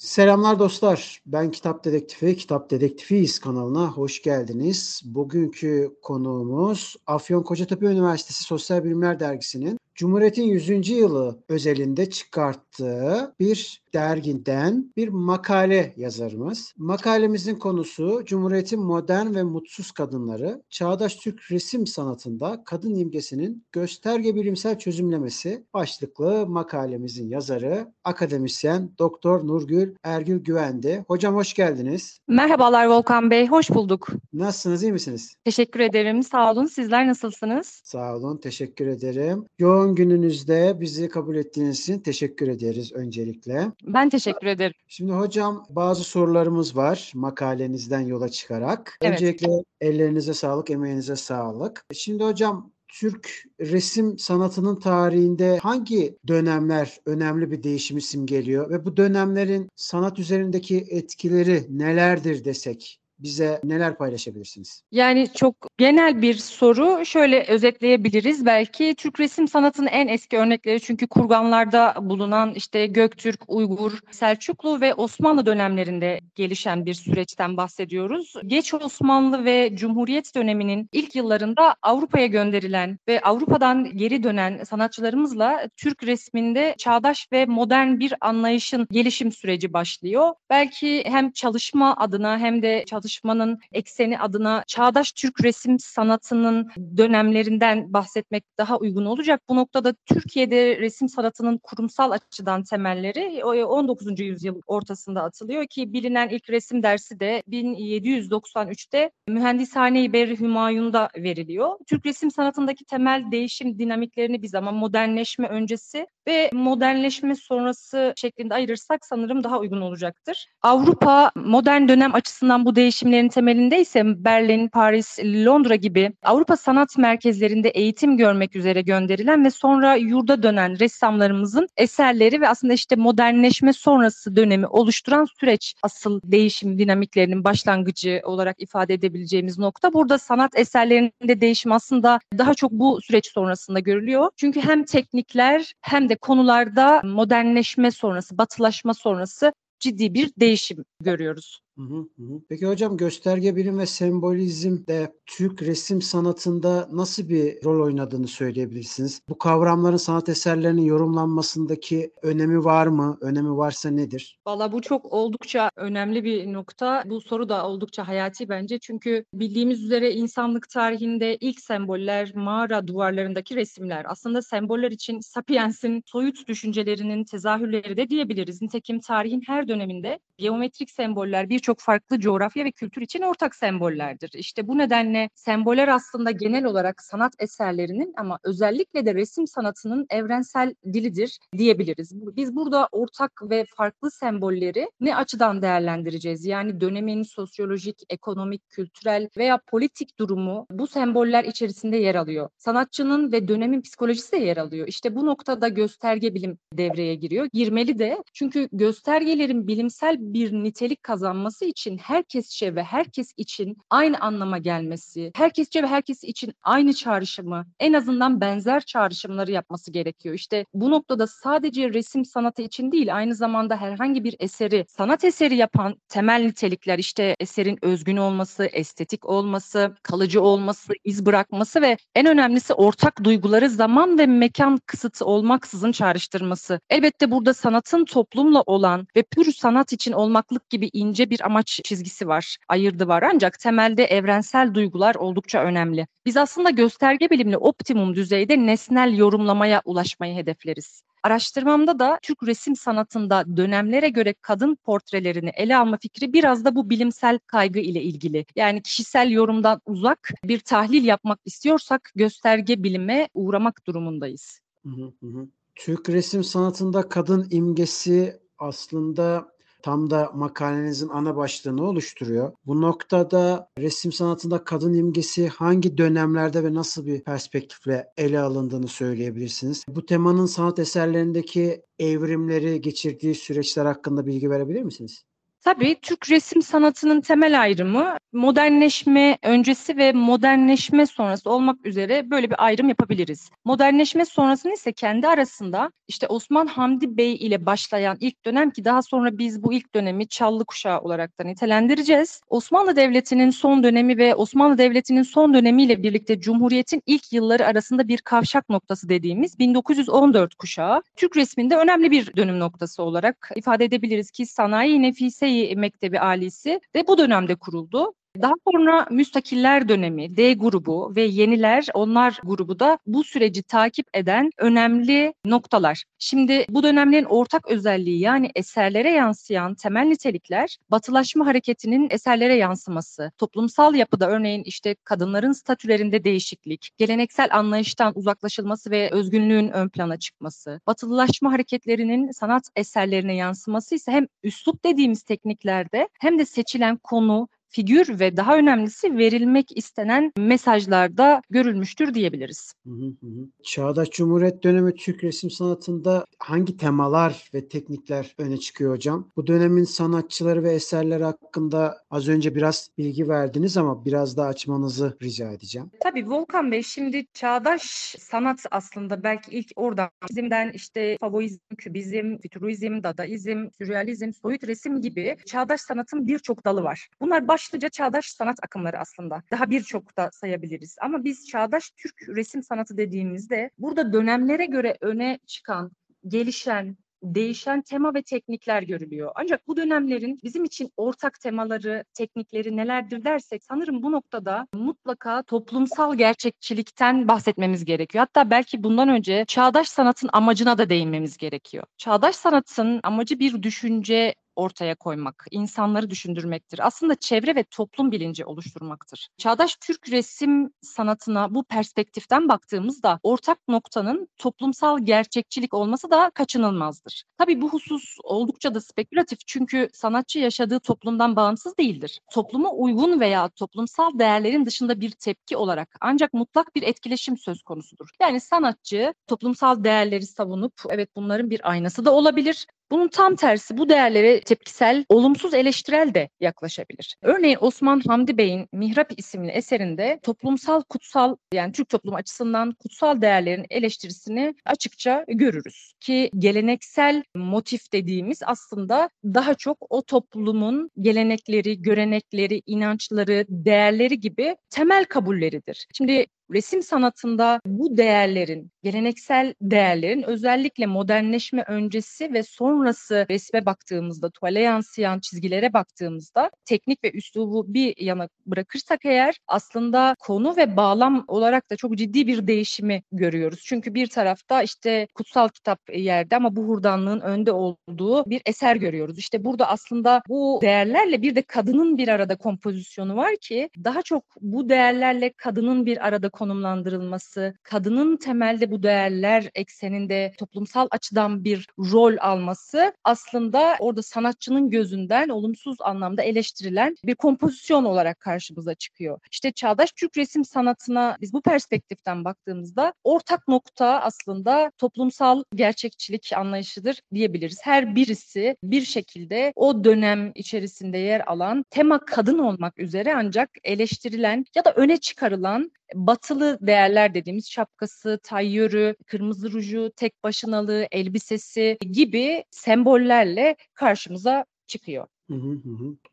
Selamlar dostlar. Ben Kitap Dedektifi, Kitap Dedektifiyiz kanalına hoş geldiniz. Bugünkü konuğumuz Afyon Kocatepe Üniversitesi Sosyal Bilimler Dergisi'nin Cumhuriyet'in 100. yılı özelinde çıkarttığı bir dergiden bir makale yazarımız. Makalemizin konusu Cumhuriyet'in modern ve mutsuz kadınları, çağdaş Türk resim sanatında kadın imgesinin gösterge bilimsel çözümlemesi başlıklı makalemizin yazarı akademisyen Doktor Nurgül Ergül Güvendi. Hocam hoş geldiniz. Merhabalar Volkan Bey, hoş bulduk. Nasılsınız, iyi misiniz? Teşekkür ederim, sağ olun. Sizler nasılsınız? Sağ olun, teşekkür ederim. Yoğun gününüzde bizi kabul ettiğiniz için teşekkür ederiz öncelikle. Ben teşekkür ederim. Şimdi hocam bazı sorularımız var makalenizden yola çıkarak. Evet. Öncelikle ellerinize sağlık, emeğinize sağlık. Şimdi hocam Türk resim sanatının tarihinde hangi dönemler önemli bir değişimi simgeliyor ve bu dönemlerin sanat üzerindeki etkileri nelerdir desek bize neler paylaşabilirsiniz? Yani çok genel bir soru. Şöyle özetleyebiliriz belki. Türk resim sanatının en eski örnekleri çünkü kurganlarda bulunan işte Göktürk, Uygur, Selçuklu ve Osmanlı dönemlerinde gelişen bir süreçten bahsediyoruz. Geç Osmanlı ve Cumhuriyet döneminin ilk yıllarında Avrupa'ya gönderilen ve Avrupa'dan geri dönen sanatçılarımızla Türk resminde çağdaş ve modern bir anlayışın gelişim süreci başlıyor. Belki hem çalışma adına hem de çalışma tartışmanın ekseni adına çağdaş Türk resim sanatının dönemlerinden bahsetmek daha uygun olacak. Bu noktada Türkiye'de resim sanatının kurumsal açıdan temelleri 19. yüzyıl ortasında atılıyor ki bilinen ilk resim dersi de 1793'te Mühendishane-i Berri Hümayun'da veriliyor. Türk resim sanatındaki temel değişim dinamiklerini biz ama modernleşme öncesi ve modernleşme sonrası şeklinde ayırırsak sanırım daha uygun olacaktır. Avrupa modern dönem açısından bu değişimlerin temelinde ise Berlin, Paris, Londra gibi Avrupa sanat merkezlerinde eğitim görmek üzere gönderilen ve sonra yurda dönen ressamlarımızın eserleri ve aslında işte modernleşme sonrası dönemi oluşturan süreç asıl değişim dinamiklerinin başlangıcı olarak ifade edebileceğimiz nokta. Burada sanat eserlerinde değişim aslında daha çok bu süreç sonrasında görülüyor. Çünkü hem teknikler hem de konularda modernleşme sonrası, batılaşma sonrası ciddi bir değişim görüyoruz. Hı hı. Peki hocam gösterge bilim ve sembolizm de Türk resim sanatında nasıl bir rol oynadığını söyleyebilirsiniz? Bu kavramların sanat eserlerinin yorumlanmasındaki önemi var mı? Önemi varsa nedir? Valla bu çok oldukça önemli bir nokta. Bu soru da oldukça hayati bence. Çünkü bildiğimiz üzere insanlık tarihinde ilk semboller mağara duvarlarındaki resimler. Aslında semboller için Sapiens'in soyut düşüncelerinin tezahürleri de diyebiliriz. Nitekim tarihin her döneminde geometrik semboller birçok farklı coğrafya ve kültür için ortak sembollerdir. İşte bu nedenle semboller aslında genel olarak sanat eserlerinin ama özellikle de resim sanatının evrensel dilidir diyebiliriz. Biz burada ortak ve farklı sembolleri ne açıdan değerlendireceğiz? Yani dönemin sosyolojik, ekonomik, kültürel veya politik durumu bu semboller içerisinde yer alıyor. Sanatçının ve dönemin psikolojisi de yer alıyor. İşte bu noktada gösterge bilim devreye giriyor. Girmeli de çünkü göstergelerin bilimsel bir nitelik kazanması için herkesçe ve herkes için aynı anlama gelmesi, herkesçe ve herkes için aynı çağrışımı, en azından benzer çağrışımları yapması gerekiyor. İşte bu noktada sadece resim sanatı için değil, aynı zamanda herhangi bir eseri sanat eseri yapan temel nitelikler işte eserin özgün olması, estetik olması, kalıcı olması, iz bırakması ve en önemlisi ortak duyguları zaman ve mekan kısıtı olmaksızın çağrıştırması. Elbette burada sanatın toplumla olan ve pür sanat için olmaklık gibi ince bir amaç çizgisi var, ayırdı var ancak temelde evrensel duygular oldukça önemli. Biz aslında gösterge bilimli optimum düzeyde nesnel yorumlamaya ulaşmayı hedefleriz. Araştırmamda da Türk resim sanatında dönemlere göre kadın portrelerini ele alma fikri biraz da bu bilimsel kaygı ile ilgili. Yani kişisel yorumdan uzak bir tahlil yapmak istiyorsak gösterge bilime uğramak durumundayız. Hı hı. Türk resim sanatında kadın imgesi aslında tam da makalenizin ana başlığını oluşturuyor. Bu noktada resim sanatında kadın imgesi hangi dönemlerde ve nasıl bir perspektifle ele alındığını söyleyebilirsiniz. Bu temanın sanat eserlerindeki evrimleri geçirdiği süreçler hakkında bilgi verebilir misiniz? Tabii Türk resim sanatının temel ayrımı modernleşme öncesi ve modernleşme sonrası olmak üzere böyle bir ayrım yapabiliriz. Modernleşme sonrasını ise kendi arasında işte Osman Hamdi Bey ile başlayan ilk dönem ki daha sonra biz bu ilk dönemi Çallı kuşağı olarak da nitelendireceğiz. Osmanlı Devleti'nin son dönemi ve Osmanlı Devleti'nin son dönemiyle birlikte Cumhuriyet'in ilk yılları arasında bir kavşak noktası dediğimiz 1914 kuşağı Türk resminde önemli bir dönüm noktası olarak ifade edebiliriz ki Sanayi Nefise Mektebi Alisi de bu dönemde kuruldu. Daha sonra müstakiller dönemi, D grubu ve yeniler onlar grubu da bu süreci takip eden önemli noktalar. Şimdi bu dönemlerin ortak özelliği yani eserlere yansıyan temel nitelikler batılaşma hareketinin eserlere yansıması, toplumsal yapıda örneğin işte kadınların statülerinde değişiklik, geleneksel anlayıştan uzaklaşılması ve özgünlüğün ön plana çıkması, batılılaşma hareketlerinin sanat eserlerine yansıması ise hem üslup dediğimiz tekniklerde hem de seçilen konu figür ve daha önemlisi verilmek istenen mesajlarda görülmüştür diyebiliriz. Hı hı Çağdaş Cumhuriyet dönemi Türk resim sanatında hangi temalar ve teknikler öne çıkıyor hocam? Bu dönemin sanatçıları ve eserleri hakkında az önce biraz bilgi verdiniz ama biraz daha açmanızı rica edeceğim. Tabii Volkan Bey şimdi çağdaş sanat aslında belki ilk oradan bizimden işte favoizm, kübizm, fütürizm, dadaizm, sürrealizm, soyut resim gibi çağdaş sanatın birçok dalı var. Bunlar baş başlıca çağdaş sanat akımları aslında. Daha birçok da sayabiliriz. Ama biz çağdaş Türk resim sanatı dediğimizde burada dönemlere göre öne çıkan, gelişen, değişen tema ve teknikler görülüyor. Ancak bu dönemlerin bizim için ortak temaları, teknikleri nelerdir dersek sanırım bu noktada mutlaka toplumsal gerçekçilikten bahsetmemiz gerekiyor. Hatta belki bundan önce çağdaş sanatın amacına da değinmemiz gerekiyor. Çağdaş sanatın amacı bir düşünce ortaya koymak, insanları düşündürmektir. Aslında çevre ve toplum bilinci oluşturmaktır. Çağdaş Türk resim sanatına bu perspektiften baktığımızda ortak noktanın toplumsal gerçekçilik olması da kaçınılmazdır. Tabii bu husus oldukça da spekülatif çünkü sanatçı yaşadığı toplumdan bağımsız değildir. Topluma uygun veya toplumsal değerlerin dışında bir tepki olarak ancak mutlak bir etkileşim söz konusudur. Yani sanatçı toplumsal değerleri savunup evet bunların bir aynası da olabilir bunun tam tersi bu değerlere tepkisel, olumsuz eleştirel de yaklaşabilir. Örneğin Osman Hamdi Bey'in Mihrap isimli eserinde toplumsal kutsal yani Türk toplumu açısından kutsal değerlerin eleştirisini açıkça görürüz. Ki geleneksel motif dediğimiz aslında daha çok o toplumun gelenekleri, görenekleri, inançları, değerleri gibi temel kabulleridir. Şimdi resim sanatında bu değerlerin, geleneksel değerlerin özellikle modernleşme öncesi ve sonrası resme baktığımızda, tuvale yansıyan çizgilere baktığımızda teknik ve üslubu bir yana bırakırsak eğer aslında konu ve bağlam olarak da çok ciddi bir değişimi görüyoruz. Çünkü bir tarafta işte kutsal kitap yerde ama bu hurdanlığın önde olduğu bir eser görüyoruz. İşte burada aslında bu değerlerle bir de kadının bir arada kompozisyonu var ki daha çok bu değerlerle kadının bir arada konumlandırılması, kadının temelde bu değerler ekseninde toplumsal açıdan bir rol alması aslında orada sanatçının gözünden olumsuz anlamda eleştirilen bir kompozisyon olarak karşımıza çıkıyor. İşte çağdaş Türk resim sanatına biz bu perspektiften baktığımızda ortak nokta aslında toplumsal gerçekçilik anlayışıdır diyebiliriz. Her birisi bir şekilde o dönem içerisinde yer alan tema kadın olmak üzere ancak eleştirilen ya da öne çıkarılan batılı değerler dediğimiz şapkası, tayyörü, kırmızı ruju, tek başınalığı, elbisesi gibi sembollerle karşımıza çıkıyor.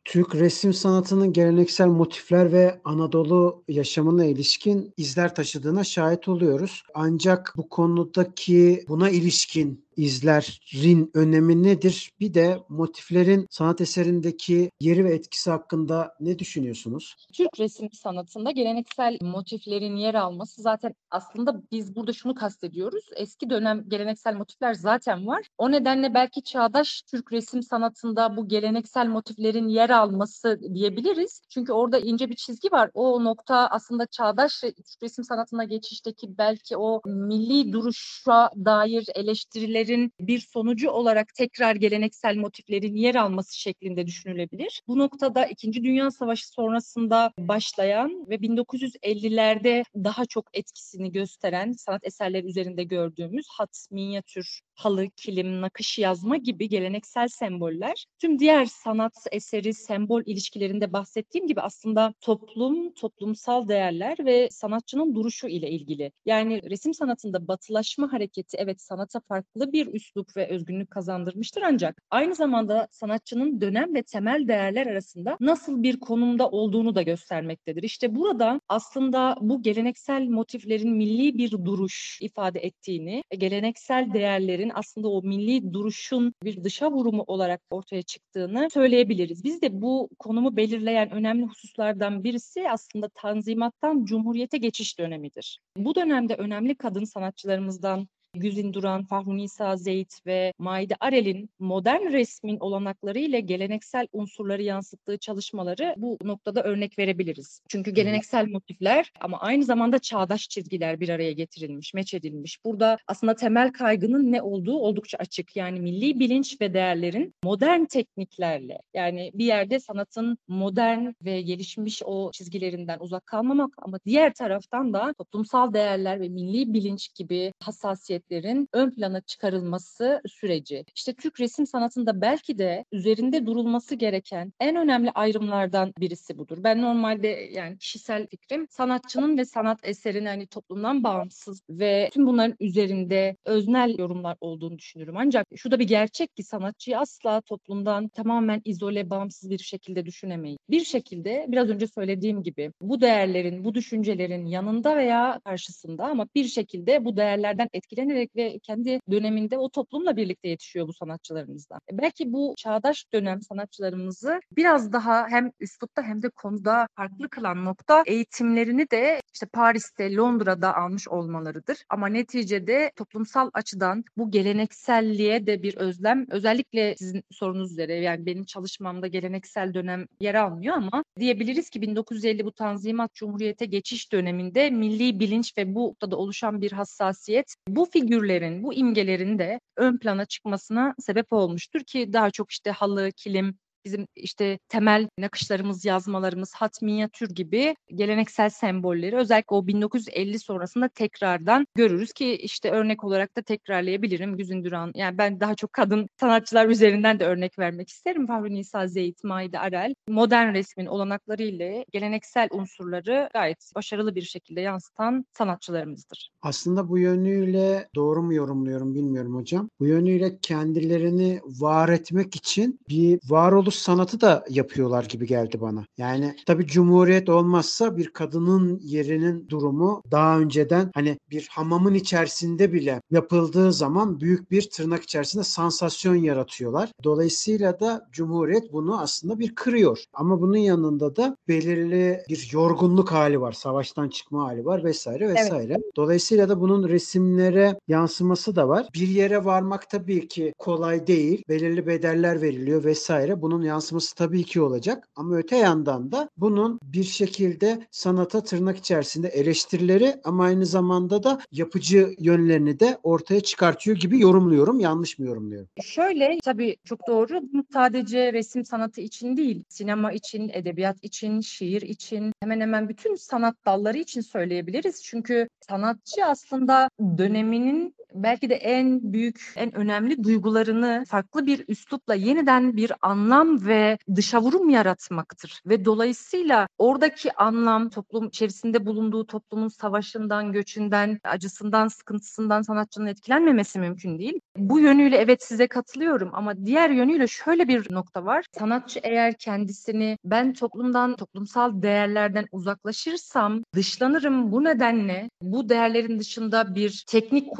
Türk resim sanatının geleneksel motifler ve Anadolu yaşamına ilişkin izler taşıdığına şahit oluyoruz. Ancak bu konudaki buna ilişkin izlerin önemi nedir? Bir de motiflerin sanat eserindeki yeri ve etkisi hakkında ne düşünüyorsunuz? Türk resim sanatında geleneksel motiflerin yer alması zaten aslında biz burada şunu kastediyoruz. Eski dönem geleneksel motifler zaten var. O nedenle belki çağdaş Türk resim sanatında bu geleneksel motiflerin yer alması diyebiliriz. Çünkü orada ince bir çizgi var. O nokta aslında çağdaş Türk resim sanatına geçişteki belki o milli duruşa dair eleştirileri motiflerin bir sonucu olarak tekrar geleneksel motiflerin yer alması şeklinde düşünülebilir. Bu noktada İkinci Dünya Savaşı sonrasında başlayan ve 1950'lerde daha çok etkisini gösteren sanat eserleri üzerinde gördüğümüz hat, minyatür halı, kilim, nakış yazma gibi geleneksel semboller tüm diğer sanat eseri, sembol ilişkilerinde bahsettiğim gibi aslında toplum, toplumsal değerler ve sanatçının duruşu ile ilgili. Yani resim sanatında batılaşma hareketi evet sanata farklı bir üslup ve özgünlük kazandırmıştır ancak aynı zamanda sanatçının dönem ve temel değerler arasında nasıl bir konumda olduğunu da göstermektedir. İşte burada aslında bu geleneksel motiflerin milli bir duruş ifade ettiğini, geleneksel değerlerin aslında o milli duruşun bir dışa vurumu olarak ortaya çıktığını söyleyebiliriz. Biz de bu konumu belirleyen önemli hususlardan birisi aslında Tanzimat'tan Cumhuriyete geçiş dönemidir. Bu dönemde önemli kadın sanatçılarımızdan Güzin Duran, Fahrunisa Zeyt ve Maide Arel'in modern resmin olanakları ile geleneksel unsurları yansıttığı çalışmaları bu noktada örnek verebiliriz. Çünkü geleneksel motifler ama aynı zamanda çağdaş çizgiler bir araya getirilmiş, meç edilmiş. Burada aslında temel kaygının ne olduğu oldukça açık. Yani milli bilinç ve değerlerin modern tekniklerle yani bir yerde sanatın modern ve gelişmiş o çizgilerinden uzak kalmamak ama diğer taraftan da toplumsal değerler ve milli bilinç gibi hassasiyet hareketlerin ön plana çıkarılması süreci. İşte Türk resim sanatında belki de üzerinde durulması gereken en önemli ayrımlardan birisi budur. Ben normalde yani kişisel fikrim sanatçının ve sanat eserinin hani toplumdan bağımsız ve tüm bunların üzerinde öznel yorumlar olduğunu düşünürüm. Ancak şu da bir gerçek ki sanatçıyı asla toplumdan tamamen izole, bağımsız bir şekilde düşünemeyiz. Bir şekilde biraz önce söylediğim gibi bu değerlerin, bu düşüncelerin yanında veya karşısında ama bir şekilde bu değerlerden etkilenerek öğrenerek ve kendi döneminde o toplumla birlikte yetişiyor bu sanatçılarımızdan. E, belki bu çağdaş dönem sanatçılarımızı biraz daha hem üslupta hem de konuda farklı kılan nokta eğitimlerini de işte Paris'te, Londra'da almış olmalarıdır. Ama neticede toplumsal açıdan bu gelenekselliğe de bir özlem özellikle sizin sorunuz üzere yani benim çalışmamda geleneksel dönem yer almıyor ama diyebiliriz ki 1950 bu Tanzimat Cumhuriyete geçiş döneminde milli bilinç ve bu noktada oluşan bir hassasiyet bu figürlerin, bu imgelerin de ön plana çıkmasına sebep olmuştur ki daha çok işte halı, kilim, bizim işte temel nakışlarımız, yazmalarımız, hat minyatür gibi geleneksel sembolleri özellikle o 1950 sonrasında tekrardan görürüz ki işte örnek olarak da tekrarlayabilirim Güzin Duran. Yani ben daha çok kadın sanatçılar üzerinden de örnek vermek isterim. Fahri Nisa Zeyt, Maide Arel modern resmin olanakları ile geleneksel unsurları gayet başarılı bir şekilde yansıtan sanatçılarımızdır. Aslında bu yönüyle doğru mu yorumluyorum bilmiyorum hocam. Bu yönüyle kendilerini var etmek için bir varoluş sanatı da yapıyorlar gibi geldi bana. Yani tabii cumhuriyet olmazsa bir kadının yerinin durumu daha önceden hani bir hamamın içerisinde bile yapıldığı zaman büyük bir tırnak içerisinde sansasyon yaratıyorlar. Dolayısıyla da cumhuriyet bunu aslında bir kırıyor. Ama bunun yanında da belirli bir yorgunluk hali var. Savaştan çıkma hali var vesaire vesaire. Evet. Dolayısıyla da bunun resimlere yansıması da var. Bir yere varmak tabii ki kolay değil. Belirli bedeller veriliyor vesaire. Bunun yansıması tabii ki olacak ama öte yandan da bunun bir şekilde sanata tırnak içerisinde eleştirileri ama aynı zamanda da yapıcı yönlerini de ortaya çıkartıyor gibi yorumluyorum. Yanlış mı yorumluyorum? Şöyle tabii çok doğru. Sadece resim sanatı için değil, sinema için, edebiyat için, şiir için, hemen hemen bütün sanat dalları için söyleyebiliriz. Çünkü sanatçı aslında döneminin belki de en büyük, en önemli duygularını farklı bir üslupla yeniden bir anlam ve dışa vurum yaratmaktır. Ve dolayısıyla oradaki anlam toplum içerisinde bulunduğu toplumun savaşından, göçünden, acısından, sıkıntısından sanatçının etkilenmemesi mümkün değil. Bu yönüyle evet size katılıyorum ama diğer yönüyle şöyle bir nokta var. Sanatçı eğer kendisini ben toplumdan, toplumsal değerlerden uzaklaşırsam dışlanırım. Bu nedenle bu değerlerin dışında bir teknik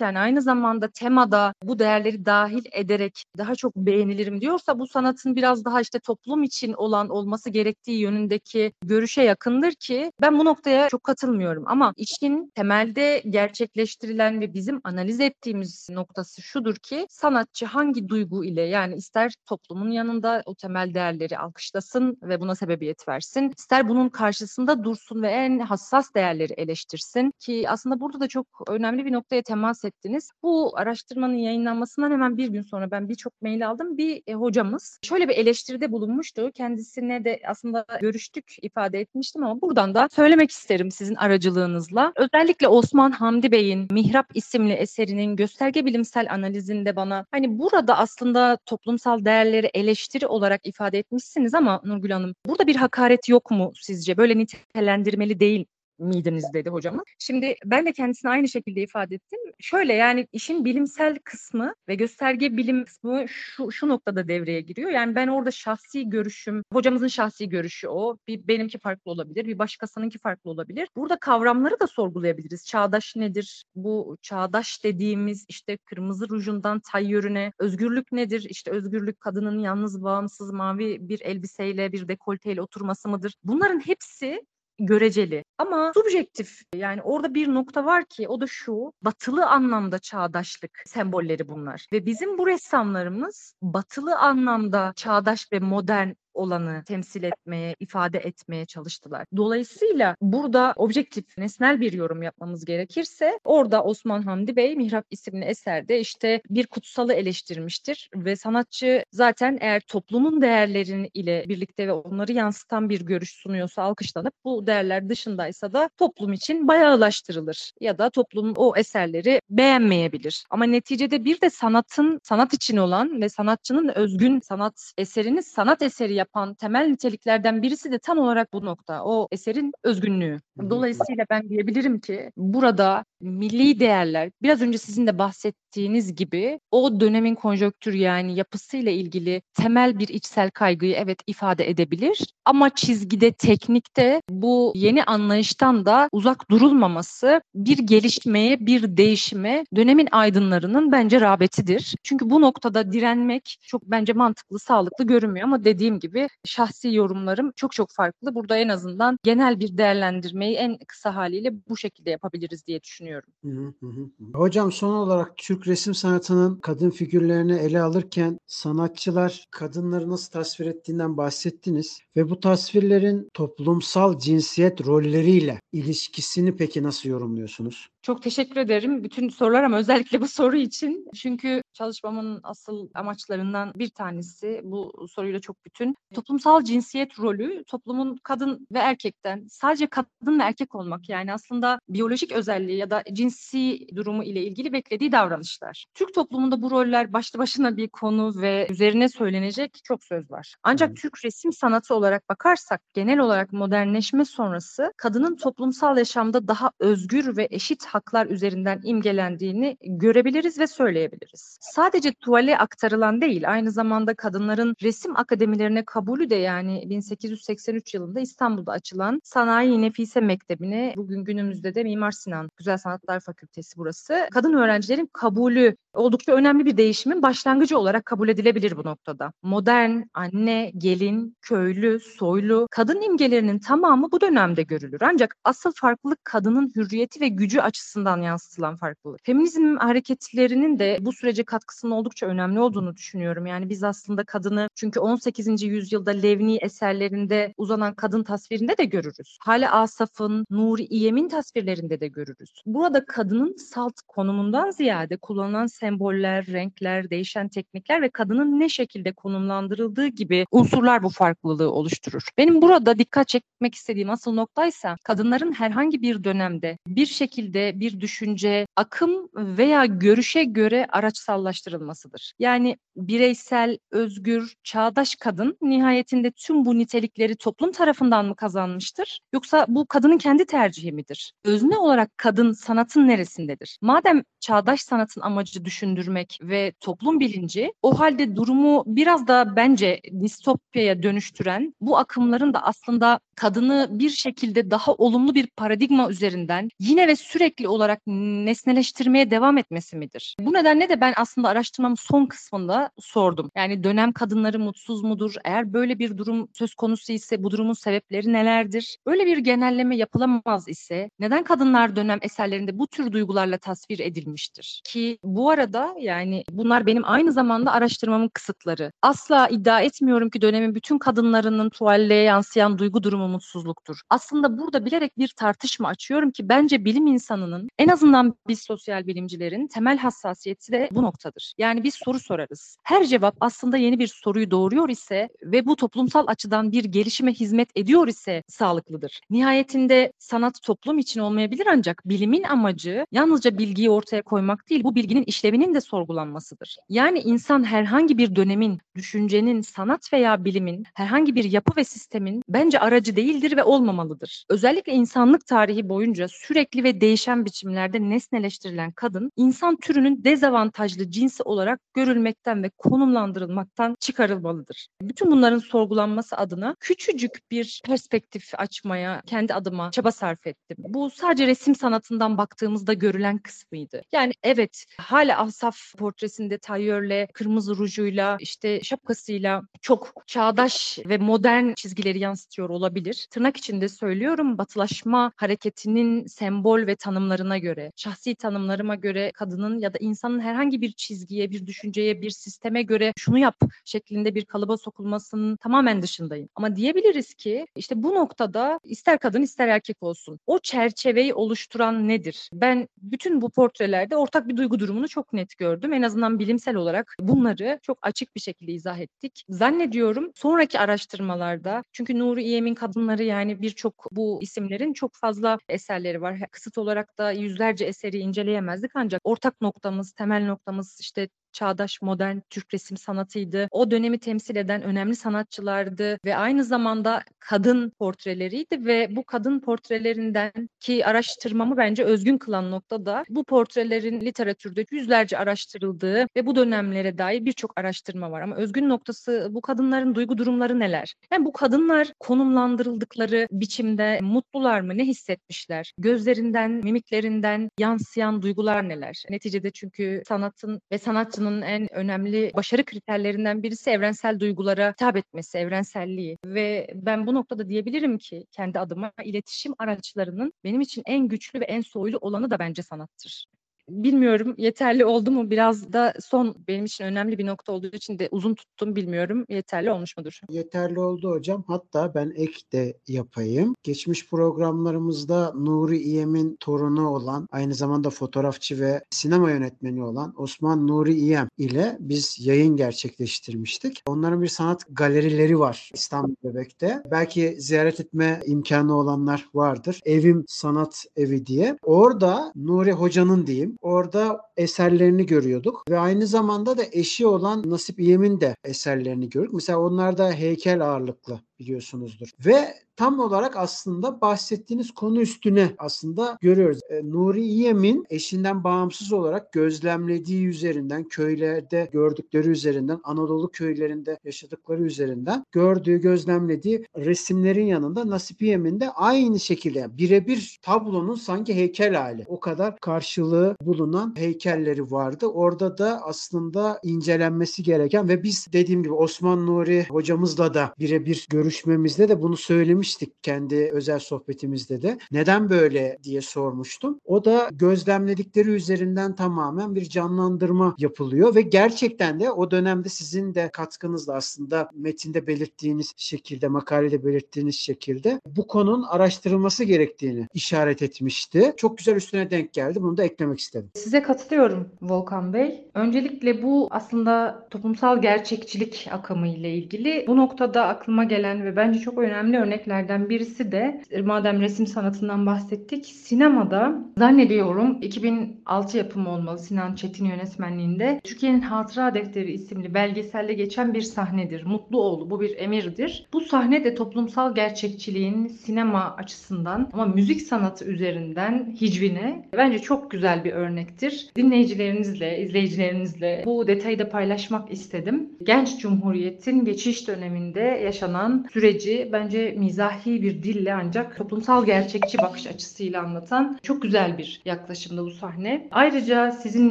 kullanırken aynı zamanda temada bu değerleri dahil ederek daha çok beğenilirim diyorsa bu sanatın biraz daha işte toplum için olan olması gerektiği yönündeki görüşe yakındır ki ben bu noktaya çok katılmıyorum. Ama işin temelde gerçekleştirilen ve bizim analiz ettiğimiz noktası şudur ki sanatçı hangi duygu ile yani ister toplumun yanında o temel değerleri alkışlasın ve buna sebebiyet versin, ister bunun karşısında dursun ve en hassas değerleri eleştirsin ki aslında burada da çok önemli bir noktaya temas bahsettiniz. Bu araştırmanın yayınlanmasından hemen bir gün sonra ben birçok mail aldım. Bir e, hocamız şöyle bir eleştiride bulunmuştu. Kendisine de aslında görüştük, ifade etmiştim ama buradan da söylemek isterim sizin aracılığınızla. Özellikle Osman Hamdi Bey'in Mihrap isimli eserinin gösterge bilimsel analizinde bana hani burada aslında toplumsal değerleri eleştiri olarak ifade etmişsiniz ama Nurgül Hanım burada bir hakaret yok mu sizce? Böyle nitelendirmeli değil miydiniz dedi hocamın. Şimdi ben de kendisine aynı şekilde ifade ettim. Şöyle yani işin bilimsel kısmı ve gösterge bilim kısmı şu, şu noktada devreye giriyor. Yani ben orada şahsi görüşüm, hocamızın şahsi görüşü o. Bir benimki farklı olabilir, bir başkasınınki farklı olabilir. Burada kavramları da sorgulayabiliriz. Çağdaş nedir? Bu çağdaş dediğimiz işte kırmızı rujundan tayyörüne özgürlük nedir? İşte özgürlük kadının yalnız bağımsız mavi bir elbiseyle bir dekolteyle oturması mıdır? Bunların hepsi göreceli. Ama subjektif yani orada bir nokta var ki o da şu batılı anlamda çağdaşlık sembolleri bunlar. Ve bizim bu ressamlarımız batılı anlamda çağdaş ve modern olanı temsil etmeye, ifade etmeye çalıştılar. Dolayısıyla burada objektif, nesnel bir yorum yapmamız gerekirse orada Osman Hamdi Bey Mihrap isimli eserde işte bir kutsalı eleştirmiştir ve sanatçı zaten eğer toplumun değerlerini ile birlikte ve onları yansıtan bir görüş sunuyorsa alkışlanıp bu değerler dışındaysa da toplum için bayağılaştırılır ya da toplum o eserleri beğenmeyebilir. Ama neticede bir de sanatın sanat için olan ve sanatçının özgün sanat eserini sanat eseri yapan temel niteliklerden birisi de tam olarak bu nokta. O eserin özgünlüğü. Dolayısıyla ben diyebilirim ki burada milli değerler biraz önce sizin de bahsettiğiniz gibi o dönemin konjonktür yani yapısıyla ilgili temel bir içsel kaygıyı evet ifade edebilir ama çizgide teknikte bu yeni anlayıştan da uzak durulmaması bir gelişmeye bir değişime dönemin aydınlarının bence rağbetidir. Çünkü bu noktada direnmek çok bence mantıklı sağlıklı görünmüyor ama dediğim gibi şahsi yorumlarım çok çok farklı. Burada en azından genel bir değerlendirmeyi en kısa haliyle bu şekilde yapabiliriz diye düşünüyorum. Hı hı hı. Hocam son olarak Türk resim sanatının kadın figürlerini ele alırken sanatçılar kadınları nasıl tasvir ettiğinden bahsettiniz ve bu tasvirlerin toplumsal cinsiyet rolleriyle ilişkisini peki nasıl yorumluyorsunuz? Çok teşekkür ederim bütün sorular ama özellikle bu soru için. Çünkü çalışmamın asıl amaçlarından bir tanesi bu soruyla çok bütün. Toplumsal cinsiyet rolü toplumun kadın ve erkekten sadece kadın ve erkek olmak yani aslında biyolojik özelliği ya da cinsi durumu ile ilgili beklediği davranışlar. Türk toplumunda bu roller başlı başına bir konu ve üzerine söylenecek çok söz var. Ancak Türk resim sanatı olarak bakarsak genel olarak modernleşme sonrası kadının toplumsal yaşamda daha özgür ve eşit haklar üzerinden imgelendiğini görebiliriz ve söyleyebiliriz. Sadece tuvale aktarılan değil, aynı zamanda kadınların resim akademilerine kabulü de yani 1883 yılında İstanbul'da açılan Sanayi Nefise Mektebi'ne bugün günümüzde de Mimar Sinan Güzel Sanatlar Fakültesi burası. Kadın öğrencilerin kabulü oldukça önemli bir değişimin başlangıcı olarak kabul edilebilir bu noktada. Modern, anne, gelin, köylü, soylu, kadın imgelerinin tamamı bu dönemde görülür. Ancak asıl farklılık kadının hürriyeti ve gücü açısından yansıtılan farklılık. Feminizm hareketlerinin de bu sürece katkısının oldukça önemli olduğunu düşünüyorum. Yani biz aslında kadını çünkü 18. yüzyılda Levni eserlerinde uzanan kadın tasvirinde de görürüz. Hale Asaf'ın, Nuri İyem'in tasvirlerinde de görürüz. Burada kadının salt konumundan ziyade kullanılan semboller, renkler, değişen teknikler ve kadının ne şekilde konumlandırıldığı gibi unsurlar bu farklılığı oluşturur. Benim burada dikkat çekmek istediğim asıl noktaysa kadınların herhangi bir dönemde bir şekilde bir düşünce, akım veya görüşe göre araçsallaştırılmasıdır. Yani bireysel, özgür, çağdaş kadın nihayetinde tüm bu nitelikleri toplum tarafından mı kazanmıştır? Yoksa bu kadının kendi tercihi midir? Özne olarak kadın sanatın neresindedir? Madem çağdaş sanatın amacı düşündürmek ve toplum bilinci, o halde durumu biraz da bence distopyaya dönüştüren bu akımların da aslında kadını bir şekilde daha olumlu bir paradigma üzerinden yine ve sürekli olarak nesneleştirmeye devam etmesi midir? Bu nedenle de ben aslında araştırmamın son kısmında sordum. Yani dönem kadınları mutsuz mudur? Eğer böyle bir durum söz konusu ise bu durumun sebepleri nelerdir? Böyle bir genelleme yapılamaz ise neden kadınlar dönem eserlerinde bu tür duygularla tasvir edilmiştir? Ki bu arada yani bunlar benim aynı zamanda araştırmamın kısıtları. Asla iddia etmiyorum ki dönemin bütün kadınlarının tuvalleye yansıyan duygu durumu mutsuzluktur. Aslında burada bilerek bir tartışma açıyorum ki bence bilim insanının kısmının en azından biz sosyal bilimcilerin temel hassasiyeti de bu noktadır. Yani biz soru sorarız. Her cevap aslında yeni bir soruyu doğuruyor ise ve bu toplumsal açıdan bir gelişime hizmet ediyor ise sağlıklıdır. Nihayetinde sanat toplum için olmayabilir ancak bilimin amacı yalnızca bilgiyi ortaya koymak değil, bu bilginin işlevinin de sorgulanmasıdır. Yani insan herhangi bir dönemin, düşüncenin, sanat veya bilimin, herhangi bir yapı ve sistemin bence aracı değildir ve olmamalıdır. Özellikle insanlık tarihi boyunca sürekli ve değişen biçimlerde nesneleştirilen kadın, insan türünün dezavantajlı cinsi olarak görülmekten ve konumlandırılmaktan çıkarılmalıdır. Bütün bunların sorgulanması adına küçücük bir perspektif açmaya kendi adıma çaba sarf ettim. Bu sadece resim sanatından baktığımızda görülen kısmıydı. Yani evet hala Asaf portresinde tayyörle, kırmızı rujuyla, işte şapkasıyla çok çağdaş ve modern çizgileri yansıtıyor olabilir. Tırnak içinde söylüyorum batılaşma hareketinin sembol ve tanımlarına göre, şahsi tanımlarıma göre kadının ya da insanın herhangi bir çizgiye, bir düşünceye, bir sisteme göre şunu yap şeklinde bir kalıba sokulmasının tamamen dışındayım. Ama diyebiliriz ki işte bu noktada ister kadın ister erkek olsun. O çerçeveyi oluşturan nedir? Ben bütün bu portrelerde ortak bir duygu durumunu çok net gördüm. En azından bilimsel olarak bunları çok açık bir şekilde izah ettik. Zannediyorum sonraki araştırmalarda çünkü Nuri İyem'in kadınları yani birçok bu isimlerin çok fazla eserleri var. Kısıt olarak da yüzlerce eseri inceleyemezdik. Ancak ortak noktamız, temel noktamız işte çağdaş modern Türk resim sanatıydı. O dönemi temsil eden önemli sanatçılardı ve aynı zamanda kadın portreleriydi ve bu kadın portrelerinden ki araştırmamı bence özgün kılan nokta da bu portrelerin literatürde yüzlerce araştırıldığı ve bu dönemlere dair birçok araştırma var ama özgün noktası bu kadınların duygu durumları neler? Yani bu kadınlar konumlandırıldıkları biçimde mutlular mı? Ne hissetmişler? Gözlerinden, mimiklerinden yansıyan duygular neler? Neticede çünkü sanatın ve sanatçı sanatının en önemli başarı kriterlerinden birisi evrensel duygulara hitap etmesi, evrenselliği. Ve ben bu noktada diyebilirim ki kendi adıma iletişim araçlarının benim için en güçlü ve en soylu olanı da bence sanattır bilmiyorum yeterli oldu mu? Biraz da son benim için önemli bir nokta olduğu için de uzun tuttum bilmiyorum. Yeterli olmuş mudur? Yeterli oldu hocam. Hatta ben ek de yapayım. Geçmiş programlarımızda Nuri İyem'in torunu olan aynı zamanda fotoğrafçı ve sinema yönetmeni olan Osman Nuri İyem ile biz yayın gerçekleştirmiştik. Onların bir sanat galerileri var İstanbul Bebek'te. Belki ziyaret etme imkanı olanlar vardır. Evim Sanat Evi diye. Orada Nuri Hoca'nın diyeyim orada eserlerini görüyorduk ve aynı zamanda da eşi olan Nasip İyem'in de eserlerini gördük. Mesela onlar da heykel ağırlıklı biliyorsunuzdur. Ve tam olarak aslında bahsettiğiniz konu üstüne aslında görüyoruz. E, Nuri İyem'in eşinden bağımsız olarak gözlemlediği üzerinden, köylerde gördükleri üzerinden, Anadolu köylerinde yaşadıkları üzerinden gördüğü, gözlemlediği resimlerin yanında Nasip İyem'in de aynı şekilde birebir tablonun sanki heykel hali. O kadar karşılığı bulunan heykelleri vardı. Orada da aslında incelenmesi gereken ve biz dediğim gibi Osman Nuri hocamızla da birebir görüşmemizde de bunu söylemiştik kendi özel sohbetimizde de. Neden böyle diye sormuştum. O da gözlemledikleri üzerinden tamamen bir canlandırma yapılıyor ve gerçekten de o dönemde sizin de katkınızla aslında metinde belirttiğiniz şekilde, makalede belirttiğiniz şekilde bu konunun araştırılması gerektiğini işaret etmişti. Çok güzel üstüne denk geldi. Bunu da eklemek istedim. Size katılıyorum Volkan Bey. Öncelikle bu aslında toplumsal gerçekçilik akımı ile ilgili bu noktada aklıma gelen ve bence çok önemli örneklerden birisi de madem resim sanatından bahsettik sinemada zannediyorum 2006 yapımı olmalı Sinan Çetin yönetmenliğinde Türkiye'nin Hatıra Defteri isimli belgeselde geçen bir sahnedir. Mutluoğlu bu bir emirdir. Bu sahne de toplumsal gerçekçiliğin sinema açısından ama müzik sanatı üzerinden hicvine bence çok güzel bir örnektir. Dinleyicilerinizle, izleyicilerinizle bu detayı da paylaşmak istedim. Genç Cumhuriyet'in geçiş döneminde yaşanan süreci bence mizahi bir dille ancak toplumsal gerçekçi bakış açısıyla anlatan çok güzel bir yaklaşımda bu sahne. Ayrıca sizin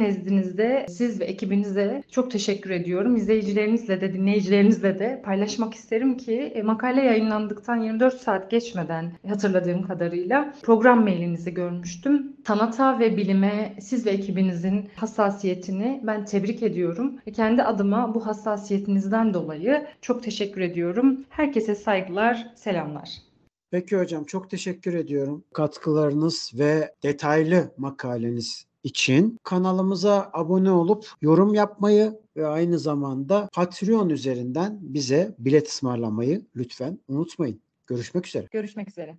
nezdinizde siz ve ekibinize çok teşekkür ediyorum. İzleyicilerinizle de dinleyicilerinizle de paylaşmak isterim ki e, makale yayınlandıktan 24 saat geçmeden hatırladığım kadarıyla program mailinizi görmüştüm. Sanata ve bilime siz ve ekibinizin hassasiyetini ben tebrik ediyorum. Kendi adıma bu hassasiyetinizden dolayı çok teşekkür ediyorum. Herkese saygılar, selamlar. Peki hocam çok teşekkür ediyorum. Katkılarınız ve detaylı makaleniz için kanalımıza abone olup yorum yapmayı ve aynı zamanda Patreon üzerinden bize bilet ısmarlamayı lütfen unutmayın. Görüşmek üzere. Görüşmek üzere.